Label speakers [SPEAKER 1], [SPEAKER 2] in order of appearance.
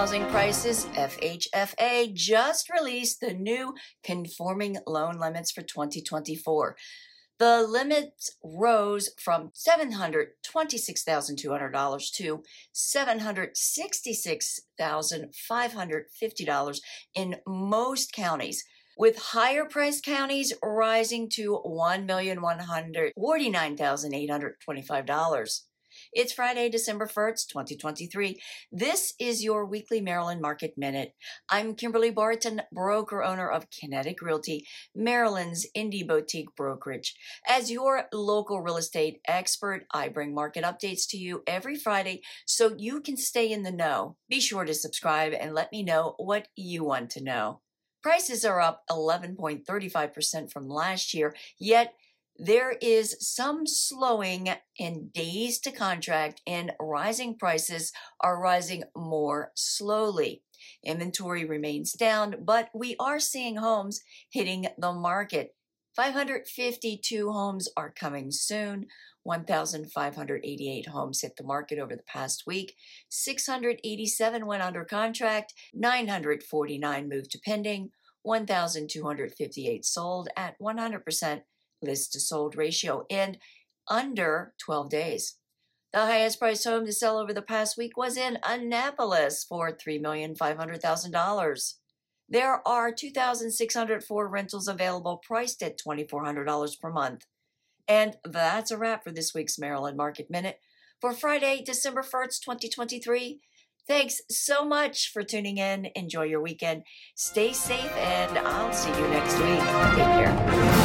[SPEAKER 1] housing prices, FHFA just released the new conforming loan limits for 2024. The limits rose from $726,200 to $766,550 in most counties, with higher price counties rising to $1,149,825. It's Friday, December 1st, 2023. This is your weekly Maryland Market Minute. I'm Kimberly Barton, broker owner of Kinetic Realty, Maryland's indie boutique brokerage. As your local real estate expert, I bring market updates to you every Friday so you can stay in the know. Be sure to subscribe and let me know what you want to know. Prices are up 11.35% from last year, yet there is some slowing in days to contract and rising prices are rising more slowly. Inventory remains down, but we are seeing homes hitting the market. 552 homes are coming soon. 1,588 homes hit the market over the past week. 687 went under contract. 949 moved to pending. 1,258 sold at 100% list to sold ratio in under 12 days. The highest priced home to sell over the past week was in Annapolis for $3,500,000. There are 2,604 rentals available priced at $2,400 per month. And that's a wrap for this week's Maryland Market Minute for Friday, December 1st, 2023. Thanks so much for tuning in. Enjoy your weekend. Stay safe, and I'll see you next week. Take care.